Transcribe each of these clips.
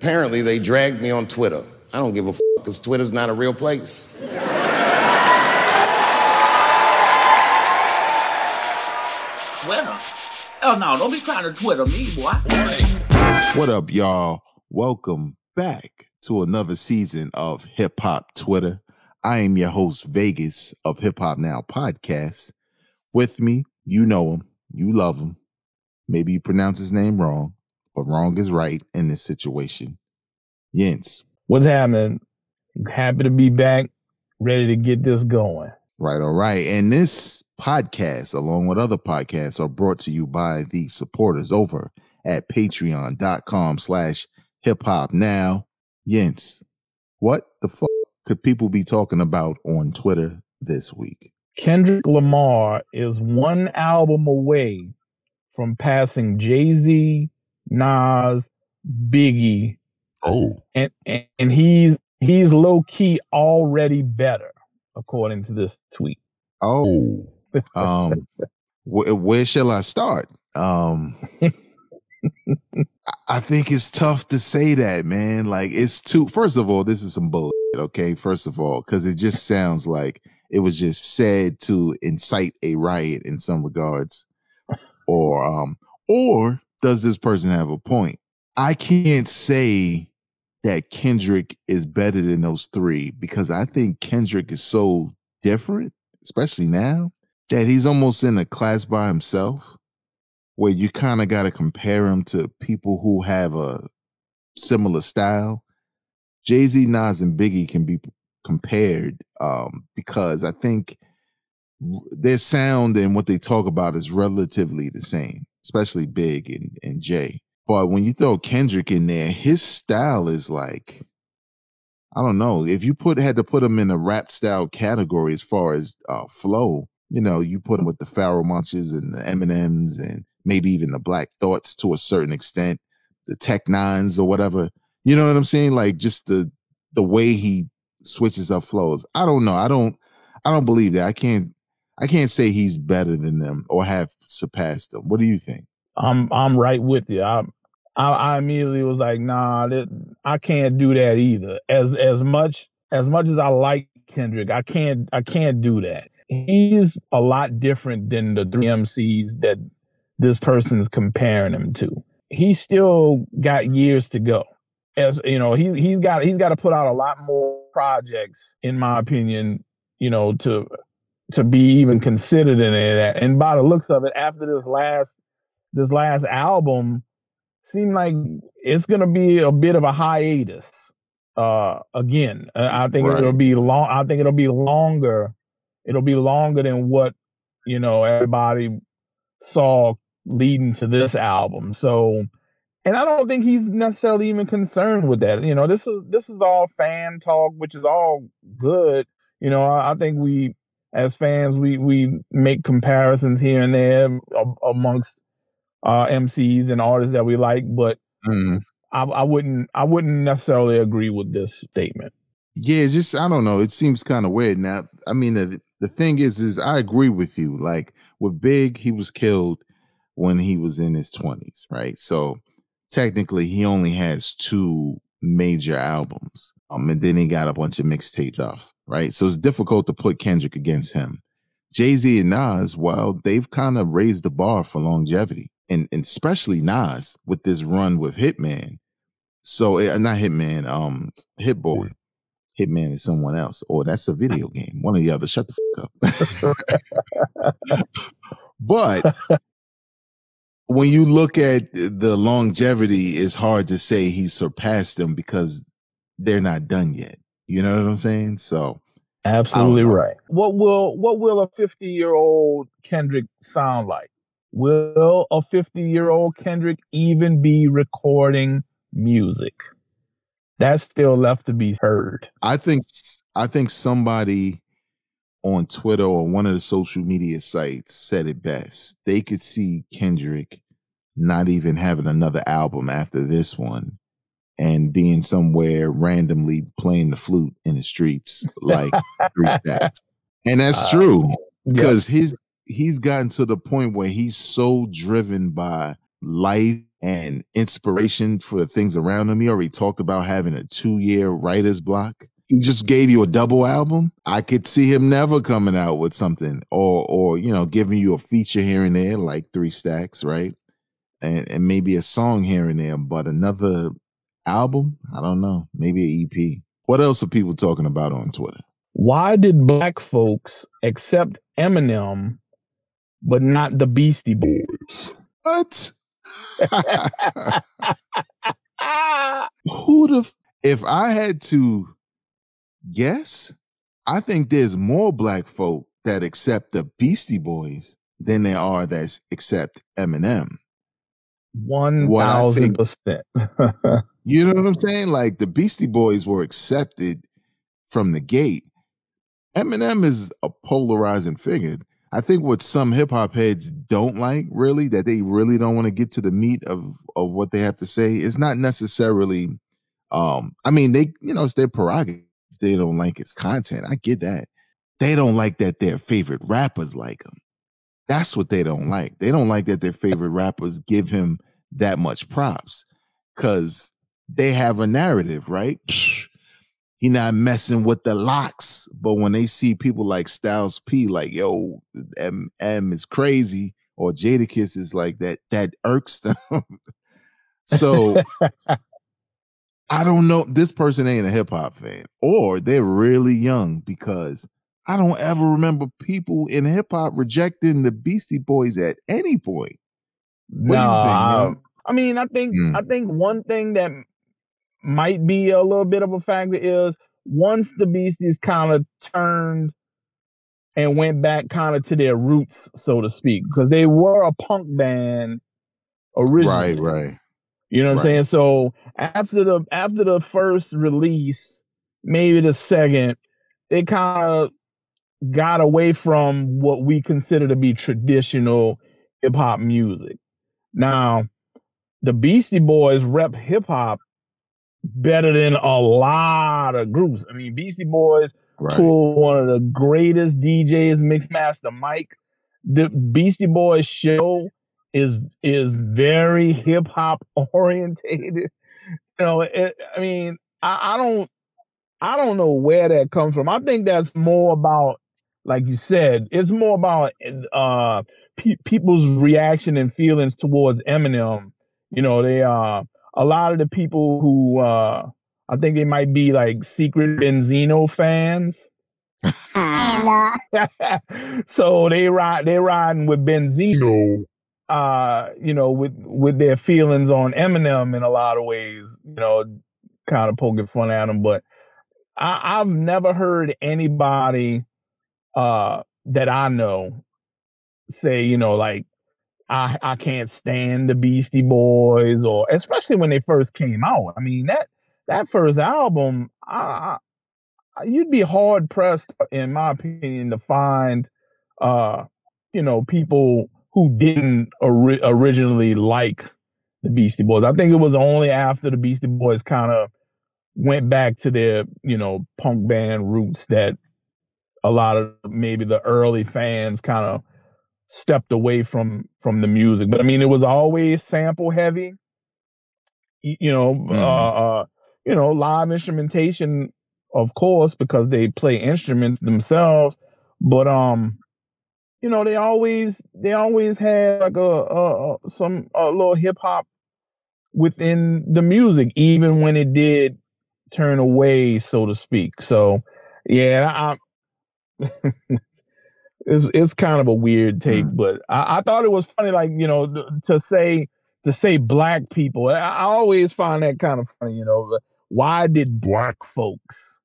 Apparently, they dragged me on Twitter. I don't give a fuck because Twitter's not a real place. Twitter? Oh uh, no, don't be trying to Twitter me, boy. What up, y'all? Welcome back to another season of Hip Hop Twitter. I am your host, Vegas of Hip Hop Now podcast. With me, you know him, you love him. Maybe you pronounce his name wrong, but wrong is right in this situation. Yins. What's happening? Happy to be back, ready to get this going. Right, all right. And this podcast, along with other podcasts, are brought to you by the supporters over at patreon.com slash hip hop now. Yins, what the fuck could people be talking about on Twitter this week? Kendrick Lamar is one album away from passing Jay Z, Nas, Biggie, Oh. and, and and he's he's low key already better, according to this tweet. Oh. Um wh- where shall I start? Um I- think it's tough to say that, man. Like it's too first of all, this is some bullshit, okay? First of all, because it just sounds like it was just said to incite a riot in some regards. Or um, or does this person have a point? I can't say that Kendrick is better than those three because I think Kendrick is so different, especially now, that he's almost in a class by himself where you kind of got to compare him to people who have a similar style. Jay Z, Nas, and Biggie can be compared um, because I think their sound and what they talk about is relatively the same, especially Big and, and Jay. But when you throw Kendrick in there, his style is like, I don't know. If you put had to put him in a rap style category as far as uh, flow, you know, you put him with the Pharoahe Monches and the Eminems and maybe even the Black Thoughts to a certain extent, the Tech N9nes or whatever. You know what I'm saying? Like just the the way he switches up flows. I don't know. I don't I don't believe that. I can't I can't say he's better than them or have surpassed them. What do you think? I'm I'm right with you. I I, I immediately was like, nah, that, I can't do that either. As as much as much as I like Kendrick, I can't I can't do that. He's a lot different than the three MCs that this person's comparing him to. He's still got years to go. As you know, he he's got he's got to put out a lot more projects, in my opinion, you know, to to be even considered in that. And by the looks of it, after this last this last album seemed like it's gonna be a bit of a hiatus. Uh, again, Uh, I think Right. it'll be long. I think it'll be longer. It'll be longer than what you know everybody saw leading to this album. So, and I don't think he's necessarily even concerned with that. You know, this is this is all fan talk, which is all good. You know, I, I think we as fans we we make comparisons here and there amongst uh, MCs and artists that we like, but Mm. I, I wouldn't I wouldn't necessarily agree with this statement. Yeah, it's just I don't know. It seems kind of weird. Now, I mean, the the thing is, is I agree with you. Like with Big, he was killed when he was in his twenties, right? So technically, he only has two major albums, um, and then he got a bunch of mixtapes off, right? So it's difficult to put Kendrick against him. Jay Z and Nas, well, they've kind of raised the bar for longevity, and, and especially Nas with this run with Hitman. So eh, not Hitman, um, Hit Boy. Hitman is someone else, or that's a video game. One or the other. Shut the fuck up. but when you look at the longevity, it's hard to say he surpassed them because they're not done yet. You know what I'm saying? So Absolutely right. What will what will a 50 year old Kendrick sound like? Will a 50 year old Kendrick even be recording music? That's still left to be heard. I think I think somebody on Twitter or one of the social media sites said it best. They could see Kendrick not even having another album after this one and being somewhere randomly playing the flute in the streets like three stacks. And that's Uh, true because his he's gotten to the point where he's so driven by life and inspiration for the things around him. He already talked about having a two year writer's block. He just gave you a double album. I could see him never coming out with something or or you know giving you a feature here and there like three stacks, right? And and maybe a song here and there, but another album, I don't know, maybe an EP. What else are people talking about on Twitter? Why did black folks accept Eminem but not the Beastie Boys? What? Who the f- if I had to guess, I think there's more black folk that accept the Beastie Boys than there are that accept Eminem. One thousand percent. You know what I'm saying? Like the Beastie Boys were accepted from the gate. Eminem is a polarizing figure. I think what some hip hop heads don't like, really, that they really don't want to get to the meat of of what they have to say, is not necessarily. Um, I mean, they, you know, it's their prerogative. They don't like his content, I get that. They don't like that their favorite rappers like him. That's what they don't like. They don't like that their favorite rappers give him that much props because they have a narrative, right? Psh, he not messing with the locks, but when they see people like Styles P, like yo, M, M is crazy, or Jadakiss is like that, that irks them. so I don't know. This person ain't a hip hop fan, or they're really young because I don't ever remember people in hip hop rejecting the Beastie Boys at any point. What No, think? I. I mean, I think Mm. I think one thing that might be a little bit of a factor is once the Beasties kind of turned and went back kind of to their roots, so to speak, because they were a punk band originally. Right, right. You know what Right. I'm saying? So after the after the first release, maybe the second, they kind of got away from what we consider to be traditional hip hop music. Now, the Beastie Boys rep hip hop better than a lot of groups. I mean, Beastie Boys Right. toured one of the greatest DJs, Mixmaster Mike. The Beastie Boys show is is very hip hop orientated. You know, it, I mean, I, I don't I don't know where that comes from. I think that's more about, like you said, it's more about uh pe- people's reaction and feelings towards Eminem. You know, they uh a lot of the people who uh I think they might be like secret Benzino fans. so they ride they riding with Benzino uh you know with with their feelings on Eminem in a lot of ways you know kind of poking fun at him but I, I've never heard anybody uh that I know say you know like I I can't stand the Beastie Boys or especially when they first came out I mean that that first album I, I you'd be hard pressed, in my opinion, to find, uh, you know, people who didn't ori- originally like the Beastie Boys. I think it was only after the Beastie Boys kind of went back to their, you know, punk band roots that a lot of maybe the early fans kind of stepped away from from the music. But I mean, it was always sample heavy. You know, Mhm. uh, uh, you know, live instrumentation of course, because they play instruments themselves. But um, you know, they always they always had like a, a, a some a little hip hop within the music, even when it did turn away, so to speak. So yeah, I, it's it's kind of a weird take, but I, I thought it was funny, like you know, to say to say black people. I, I always find that kind of funny, you know. Why did black folks?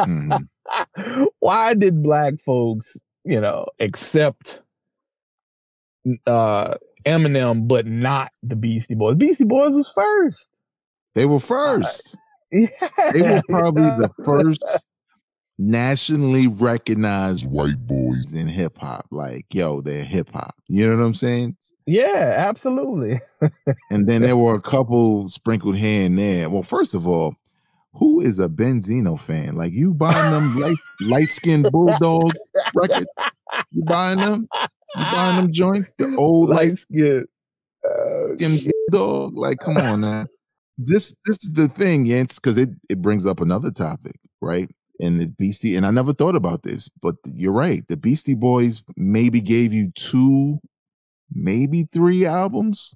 Mhm. why did black folks, you know, accept uh Eminem but not the Beastie Boys? Beastie Boys was first. They were first. Yeah. They were probably the first nationally recognized white boys in hip hop. Like, yo, they're hip hop. You know what I'm saying? Yeah, absolutely. And then there were a couple sprinkled here and there. Well, first of all, who is a Benzino fan? Like you buying them light light skinned bulldog record? You buying them? You buying them joints? The old light skinned oh, skin. Fucking dog. Like, come on now. This this is the thing, Yance, because it, it brings up another topic, right? And the Beastie, and I never thought about this, but you're right. The Beastie Boys maybe gave you two, maybe three albums,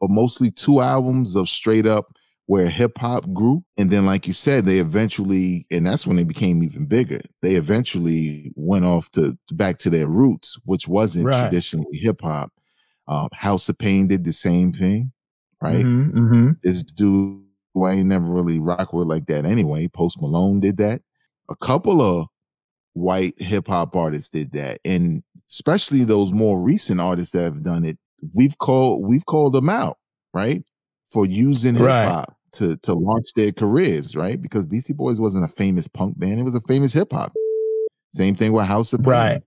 but mostly two albums of straight up where hip hop grew. And then, like you said, they eventually, and that's when they became even bigger. They eventually went off to back to their roots, which wasn't Right. traditionally hip hop. Um, House of Pain did the same thing, right? Mhm, mhm. This dude who I ain't never really rock with like that anyway. Post Malone did that. A couple of white hip hop artists did that, and especially those more recent artists that have done it. We've called we've called them out, right, for using hip Right. hop to to launch their careers, right? Because Beastie Boys wasn't a famous punk band; it was a famous hip hop. Same thing with House of Pain. Right.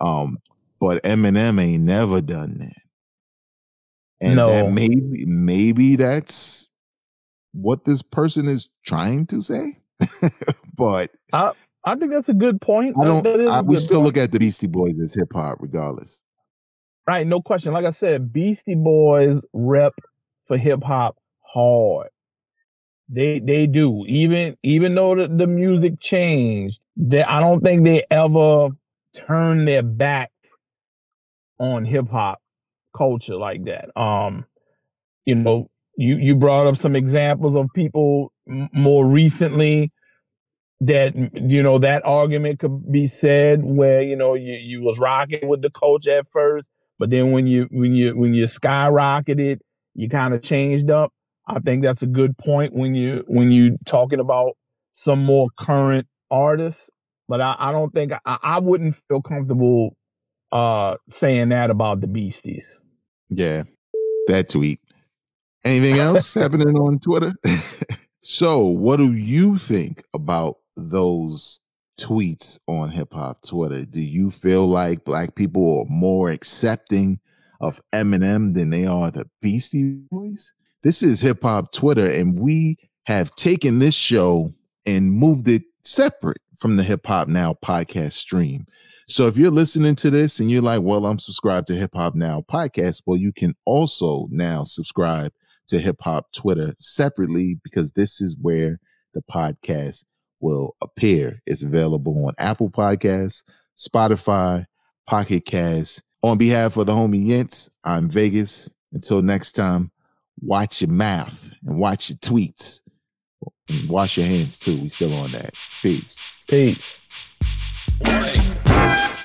Um, but Eminem ain't never done that. And that maybe maybe that's what this person is trying to say. but I I think that's a good point. I don't that is a I, we still point. look at the Beastie Boys as hip hop regardless. Right, no question. Like I said, Beastie Boys rep for hip hop hard. They they do. Even even though the, the music changed, they I don't think they ever turned their back on hip hop culture like that. Um, you know, you you brought up some examples of people m- more recently that you know that argument could be said where you know you you was rocking with the coach at first but then when you when you when you skyrocketed you kind of changed up i think that's a good point when you when you talking about some more current artists but i, I don't think I, I wouldn't feel comfortable uh saying that about the beasties Yeah. That tweet. Anything else happening on Twitter? so, what do you think about those tweets on hip hop Twitter? Do you feel like black people are more accepting of Eminem than they are the Beastie Boys? This is hip hop Twitter, and we have taken this show and moved it separate from the Hip Hop Now podcast stream. So if you're listening to this and you're like, well, I'm subscribed to Hip Hop Now podcast, well, you can also now subscribe to Hip Hop Twitter separately because this is where the podcast will appear. It's available on Apple Podcasts, Spotify, Pocket Casts. On behalf of the homie Yentz, I'm Vegas. Until next time, watch your mouth and watch your tweets. And wash your hands too. We still on that. Peace. peace Warning.